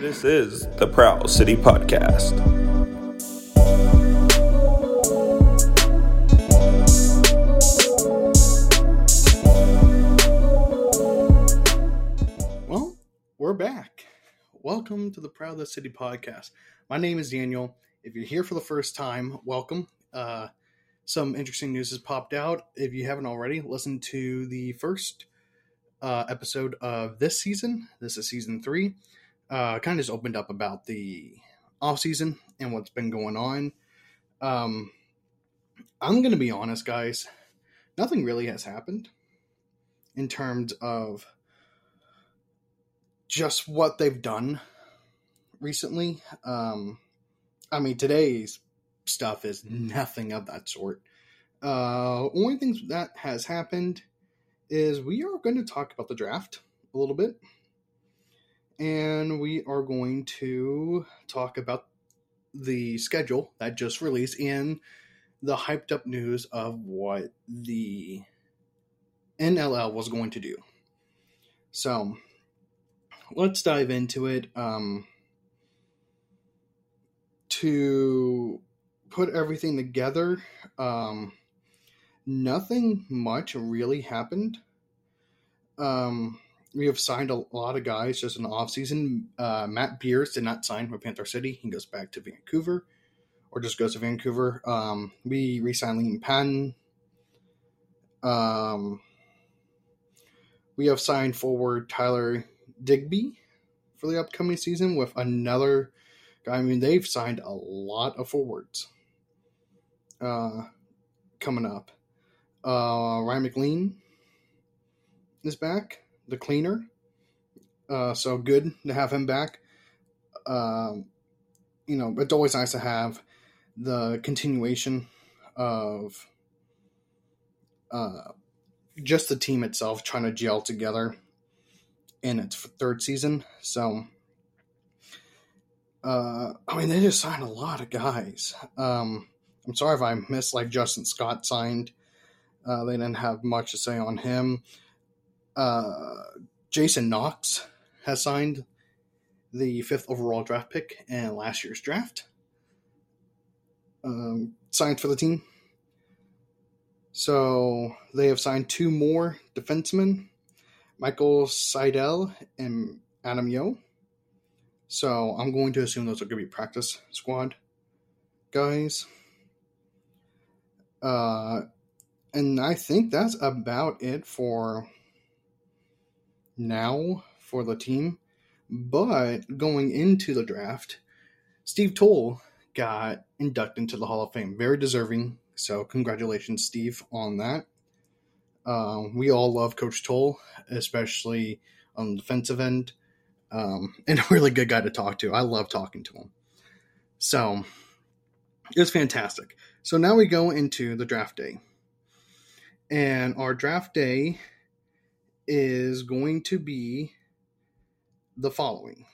This is the Prowl City Podcast. Well, we're back. Welcome to the Prowl City podcast. My name is Daniel. If you're here for the first time, welcome. Uh, some interesting news has popped out. If you haven't already, listen to the first uh, episode of this season. This is season three. Uh, kind of just opened up about the off season and what's been going on. Um, I'm going to be honest, guys. Nothing really has happened in terms of just what they've done recently. Um, I mean, today's stuff is nothing of that sort. Uh, only things that has happened is we are going to talk about the draft a little bit, and we are going to talk about the schedule that just released and the hyped up news of what the NLL was going to do. So, let's dive into it. Um, to put everything together, um, nothing much really happened. Um, we have signed a lot of guys just in the offseason. Uh, Matt Beers did not sign with Panther City. He goes back to Vancouver or just goes to Vancouver. Um, we re signed Liam Patton. Um, we have signed forward Tyler Digby for the upcoming season with another guy. I mean, they've signed a lot of forwards uh, coming up. Uh, Ryan McLean is back, the cleaner. Uh, so good to have him back. Um, you know, it's always nice to have the continuation of uh, just the team itself trying to gel together in its third season. So, uh, I mean, they just signed a lot of guys. Um, I'm sorry if I missed, like, Justin Scott signed. Uh, they didn't have much to say on him. Uh, Jason Knox has signed the fifth overall draft pick in last year's draft. Um, signed for the team. So they have signed two more defensemen, Michael Seidel and Adam Yo. So I'm going to assume those are going to be practice squad guys. Uh, and I think that's about it for now for the team. But going into the draft, Steve Toll got inducted into the Hall of Fame. Very deserving. So congratulations, Steve, on that. Um, we all love Coach Toll, especially on the defensive end, um, and a really good guy to talk to. I love talking to him. So it's fantastic. So now we go into the draft day. And our draft day is going to be the following.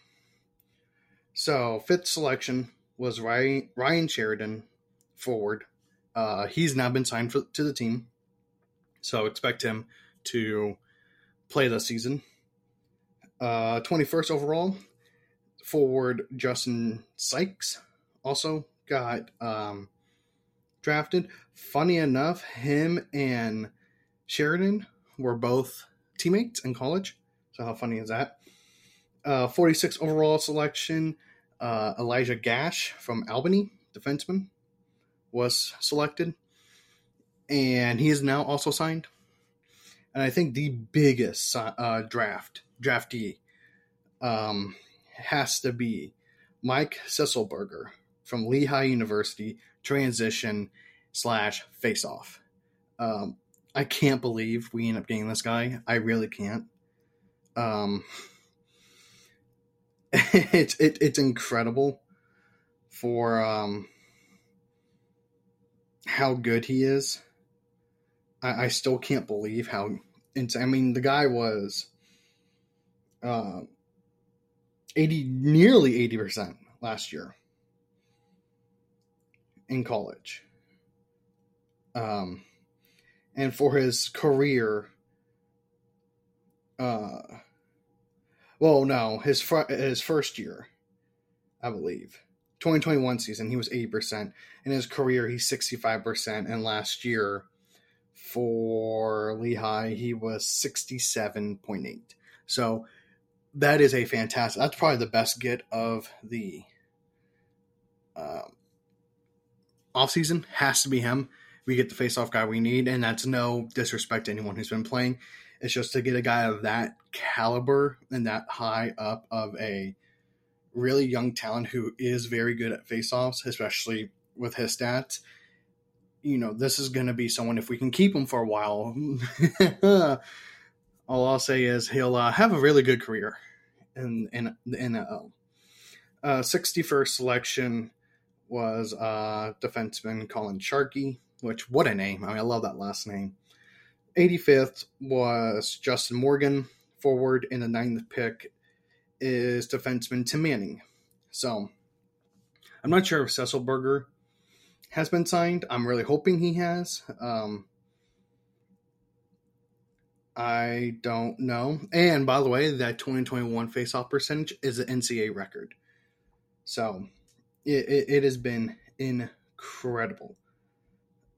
So, fifth selection was Ryan, Ryan Sheridan, forward. Uh, he's now been signed for, to the team. So, expect him to play this season. Uh, 21st overall, forward Justin Sykes also got um, drafted. Funny enough, him and Sheridan were both teammates in college. So how funny is that? Uh, 46 overall selection, uh, Elijah Gash from Albany, defenseman, was selected. And he is now also signed. And I think the biggest uh, draft, draftee, um, has to be Mike Sisselberger from Lehigh University, transition slash face off. Um, I can't believe we end up getting this guy. I really can't. Um, it's it, it's incredible for um, how good he is. I, I still can't believe how. Insane. I mean, the guy was uh, eighty, nearly eighty percent last year in college. Um, and for his career, uh, well, no, his fr- his first year, I believe. 2021 season, he was 80%. In his career, he's 65%. And last year for Lehigh, he was 67.8. So that is a fantastic, that's probably the best get of the uh, offseason. Has to be him. We get the face-off guy we need, and that's no disrespect to anyone who's been playing. It's just to get a guy of that caliber and that high up of a really young talent who is very good at face-offs, especially with his stats. You know, this is going to be someone if we can keep him for a while. all I'll say is he'll uh, have a really good career in in the NL. Uh, 61st selection was uh, defenseman Colin Sharkey, which what a name! I mean, I love that last name. 85th was Justin Morgan, forward, and the ninth pick is defenseman Tim Manning. So I'm not sure if Sisselberger has been signed. I'm really hoping he has. Um, I don't know. And by the way, that 2021 faceoff percentage is an NCAA record. So it, it, it has been incredible.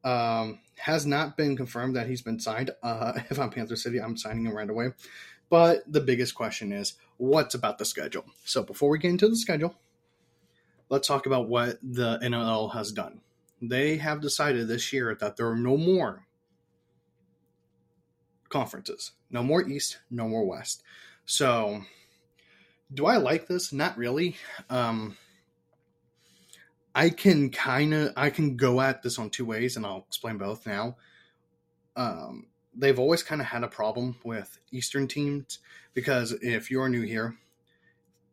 Um, has not been confirmed that he's been signed. Uh, if I'm Panther City, I'm signing him right away. But the biggest question is what's about the schedule? So before we get into the schedule, let's talk about what the NLL has done. They have decided this year that there are no more conferences. No more East, no more West. So, do I like this? Not really. Um, I can kind of I can go at this on two ways, and I'll explain both now. Um, they've always kind of had a problem with Eastern teams because if you're new here,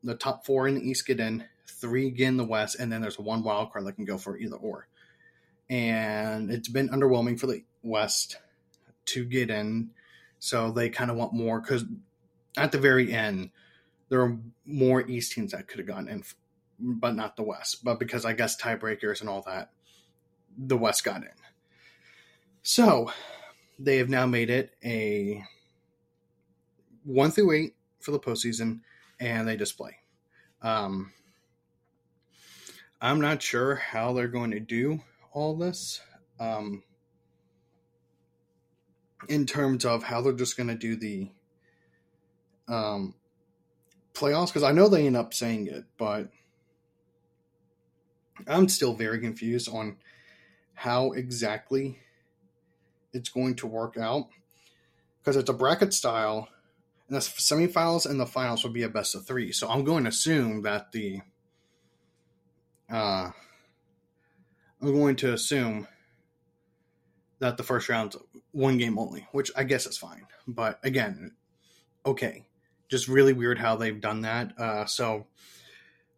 the top four in the East get in, three get in the West, and then there's one wild card that can go for either or. And it's been underwhelming for the West to get in so they kind of want more because at the very end, there are more East teams that could have gone in, but not the West. But because I guess tiebreakers and all that, the West got in. So they have now made it a one through eight for the postseason, and they display. Um, I'm not sure how they're going to do all this. Um, in terms of how they're just going to do the um, playoffs because I know they end up saying it, but I'm still very confused on how exactly it's going to work out because it's a bracket style and the semifinals and the finals will be a best of three. So I'm going to assume that the uh, I'm going to assume that the first round's one game only, which I guess is fine. But again, okay, just really weird how they've done that. Uh, so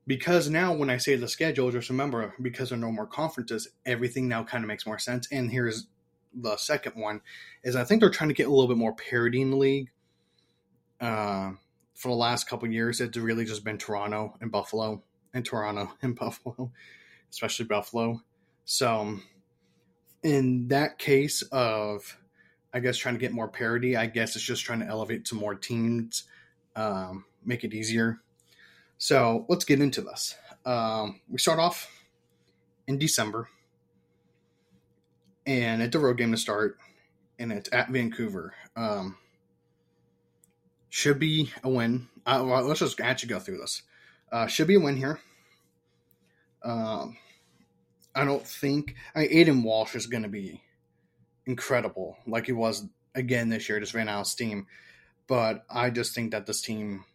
because now when I say the schedule, just remember because there are no more conferences, everything now kind of makes more sense. And here's the second one is I think they're trying to get a little bit more parity in the league. Uh, for the last couple years, it's really just been Toronto and Buffalo, and Toronto and Buffalo, especially Buffalo. So in that case of I guess trying to get more parity, I guess it's just trying to elevate to more teams, um, make it easier. So let's get into this. Um, we start off in December, and it's a road game to start, and it's at Vancouver. Um, should be a win. Uh, well, let's just actually go through this. Uh, should be a win here. Um, I don't think I mean, Aden Walsh is going to be incredible, like he was again this year. Just ran out of steam, but I just think that this team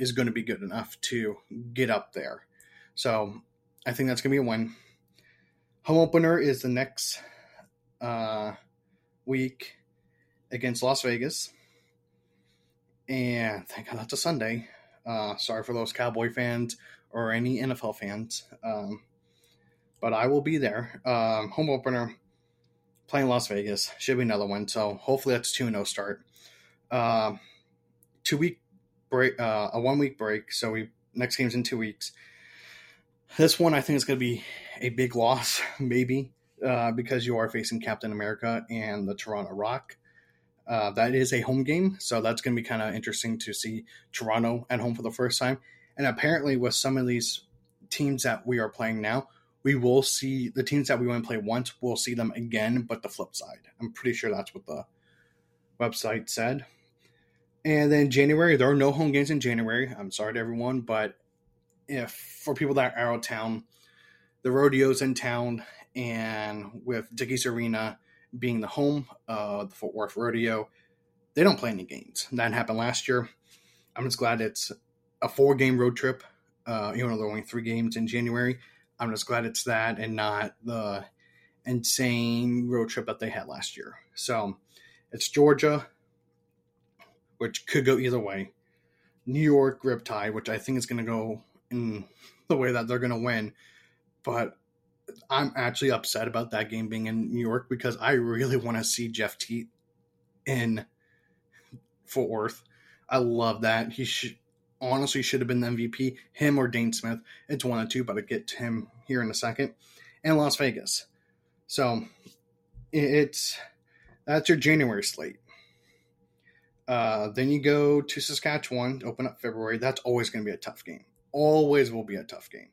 is going to be good enough to get up there. So I think that's going to be a win. Home opener is the next uh, week against Las Vegas, and thank God that's a Sunday. Uh, sorry for those Cowboy fans or any NFL fans. Um, but I will be there. Um, home opener, playing Las Vegas. Should be another one. So hopefully that's a 2 0 start. Uh, two week break, uh, a one week break. So we next game's in two weeks. This one I think is going to be a big loss, maybe, uh, because you are facing Captain America and the Toronto Rock. Uh, that is a home game, so that's going to be kind of interesting to see Toronto at home for the first time. And apparently, with some of these teams that we are playing now, we will see the teams that we to play once, we'll see them again, but the flip side. I'm pretty sure that's what the website said. And then January, there are no home games in January. I'm sorry to everyone, but if for people that are out of town, the rodeo's in town, and with Dickies Arena being the home of the Fort Worth Rodeo, they don't play any games. That happened last year. I'm just glad it's a four game road trip, uh, even though there are only three games in January. I'm just glad it's that and not the insane road trip that they had last year. So it's Georgia, which could go either way. New York Riptide, which I think is going to go in the way that they're going to win. But I'm actually upset about that game being in New York because I really want to see Jeff Teat in Fort Worth. I love that. He should honestly should have been the MVP, him or Dhane Smith. It's one of two, but I'll get to him here in a second. And Las Vegas. So it's that's your January slate. Uh, then you go to Saskatchewan, open up February. That's always going to be a tough game. Always will be a tough game,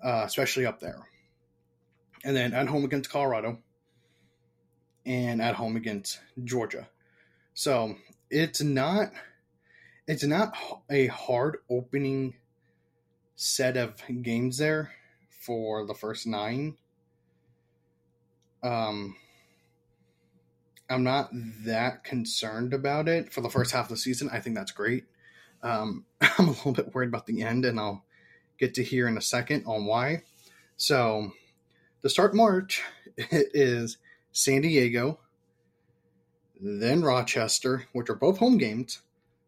uh, especially up there. And then at home against Colorado, and at home against Georgia. So it's not it's not a hard opening set of games there for the first nine. Um, I'm not that concerned about it for the first half of the season. I think that's great. Um, I'm a little bit worried about the end, and I'll get to hear in a second on why. So, to start March, it is San Diego, then Rochester, which are both home games.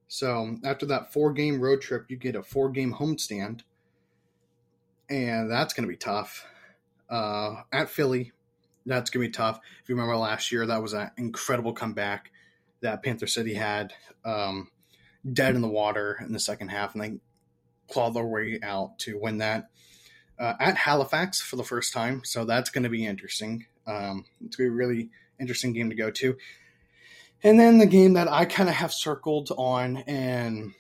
So, after that four game road trip, you get a four game homestand, and that's going to be tough. Uh, at Philly, that's going to be tough. If you remember last year, that was an incredible comeback that Panther City had. Um, dead in the water in the second half, and they clawed their way out to win that. Uh, at Halifax for the first time, so that's going to be interesting. Um, it's going to be a really interesting game to go to. And then the game that I kind of have circled on, and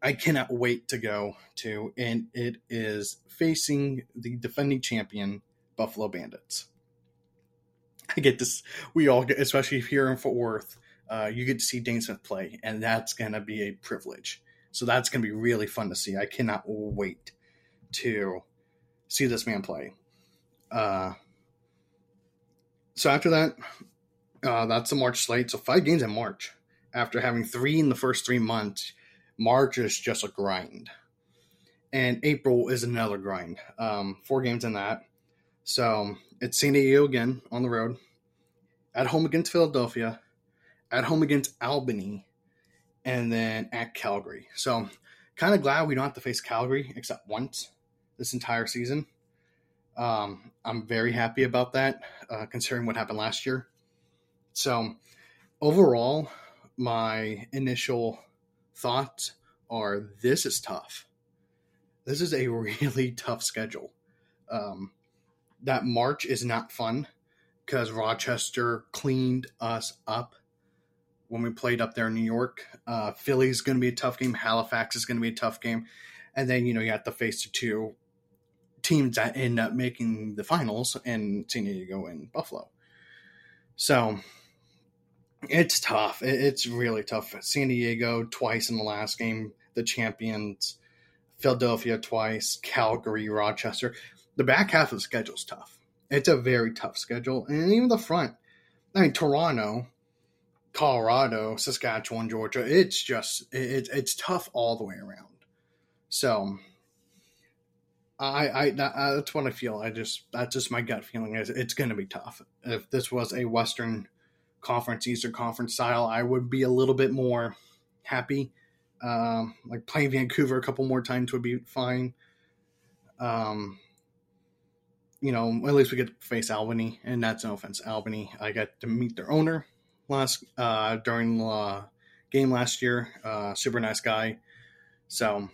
I cannot wait to go to, and it is facing the defending champion Buffalo Bandits. I get this. We all get, especially here in Fort Worth, uh, you get to see Dhane Smith play, and that's going to be a privilege. So that's going to be really fun to see. I cannot wait to see this man play. Uh, so after that, uh, that's the March slate. So five games in March. After having three in the first three months, March is just a grind, and April is another grind. Um, four games in that. So it's San Diego again on the road, at home against Philadelphia, at home against Albany, and then at Calgary. So, kind of glad we don't have to face Calgary except once this entire season. Um, I'm very happy about that, uh, considering what happened last year. So, overall, my initial thoughts are this is tough. This is a really tough schedule. Um, that March is not fun because Rochester cleaned us up when we played up there in New York. Uh, Philly's going to be a tough game. Halifax is going to be a tough game. And then, you know, you have to face the two teams that end up making the finals in San Diego and Buffalo. So it's tough. It's really tough. San Diego twice in the last game, the champions, Philadelphia twice, Calgary, Rochester the back half of the schedule is tough. It's a very tough schedule, and even the front. I mean, Toronto, Colorado, Saskatchewan, Georgia. It's just it's it's tough all the way around. So, I I that's what I feel. I just that's just my gut feeling is it's going to be tough. If this was a Western Conference, Eastern Conference style, I would be a little bit more happy. Um, like playing Vancouver a couple more times would be fine. Um, you know, at least we get to face Albany, and that's no offense, Albany. I got to meet their owner last uh, during the game last year. Uh, super nice guy. So,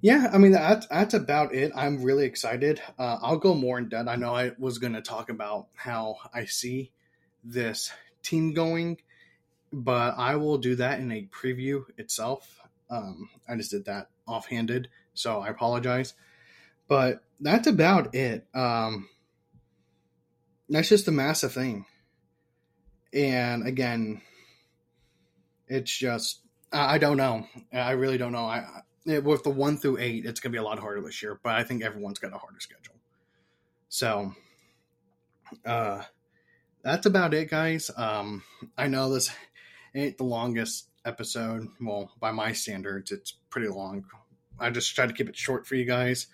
yeah, I mean that's that's about it. I'm really excited. Uh, I'll go more in depth. I know I was going to talk about how I see this team going, but I will do that in a preview itself. Um, I just did that offhanded, so I apologize. But that's about it. Um, that's just a massive thing. And again, it's just I don't know. I really don't know. I with the one through eight, it's gonna be a lot harder this year. But I think everyone's got a harder schedule. So, uh, that's about it, guys. Um, I know this ain't the longest episode. Well, by my standards, it's pretty long. I just try to keep it short for you guys.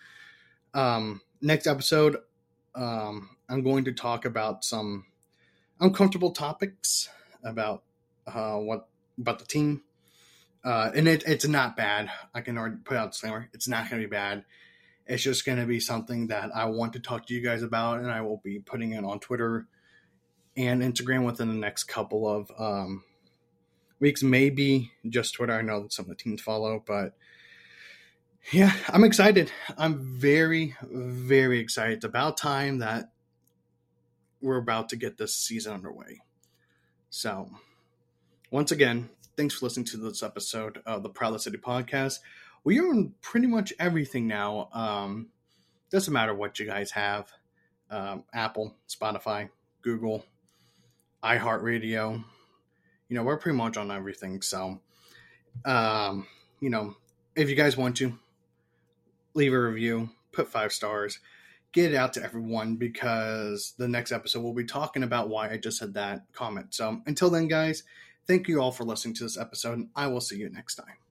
Um, next episode, um, I'm going to talk about some uncomfortable topics about uh, what about the team. Uh, and it, it's not bad. I can already put out disclaimer. It's not going to be bad. It's just going to be something that I want to talk to you guys about, and I will be putting it on Twitter and Instagram within the next couple of um, weeks. Maybe just Twitter. I know that some of the teams follow, but yeah, I'm excited. I'm very, very excited. It's about time that we're about to get this season underway. So, once again, thanks for listening to this episode of the Prowl City Podcast. We are on pretty much everything now. Um, doesn't matter what you guys have um, Apple, Spotify, Google, iHeartRadio. You know, we're pretty much on everything. So, um, you know, if you guys want to, leave a review, put five stars, get it out to everyone because the next episode we'll be talking about why I just said that comment. So until then, guys, thank you all for listening to this episode, and I will see you next time.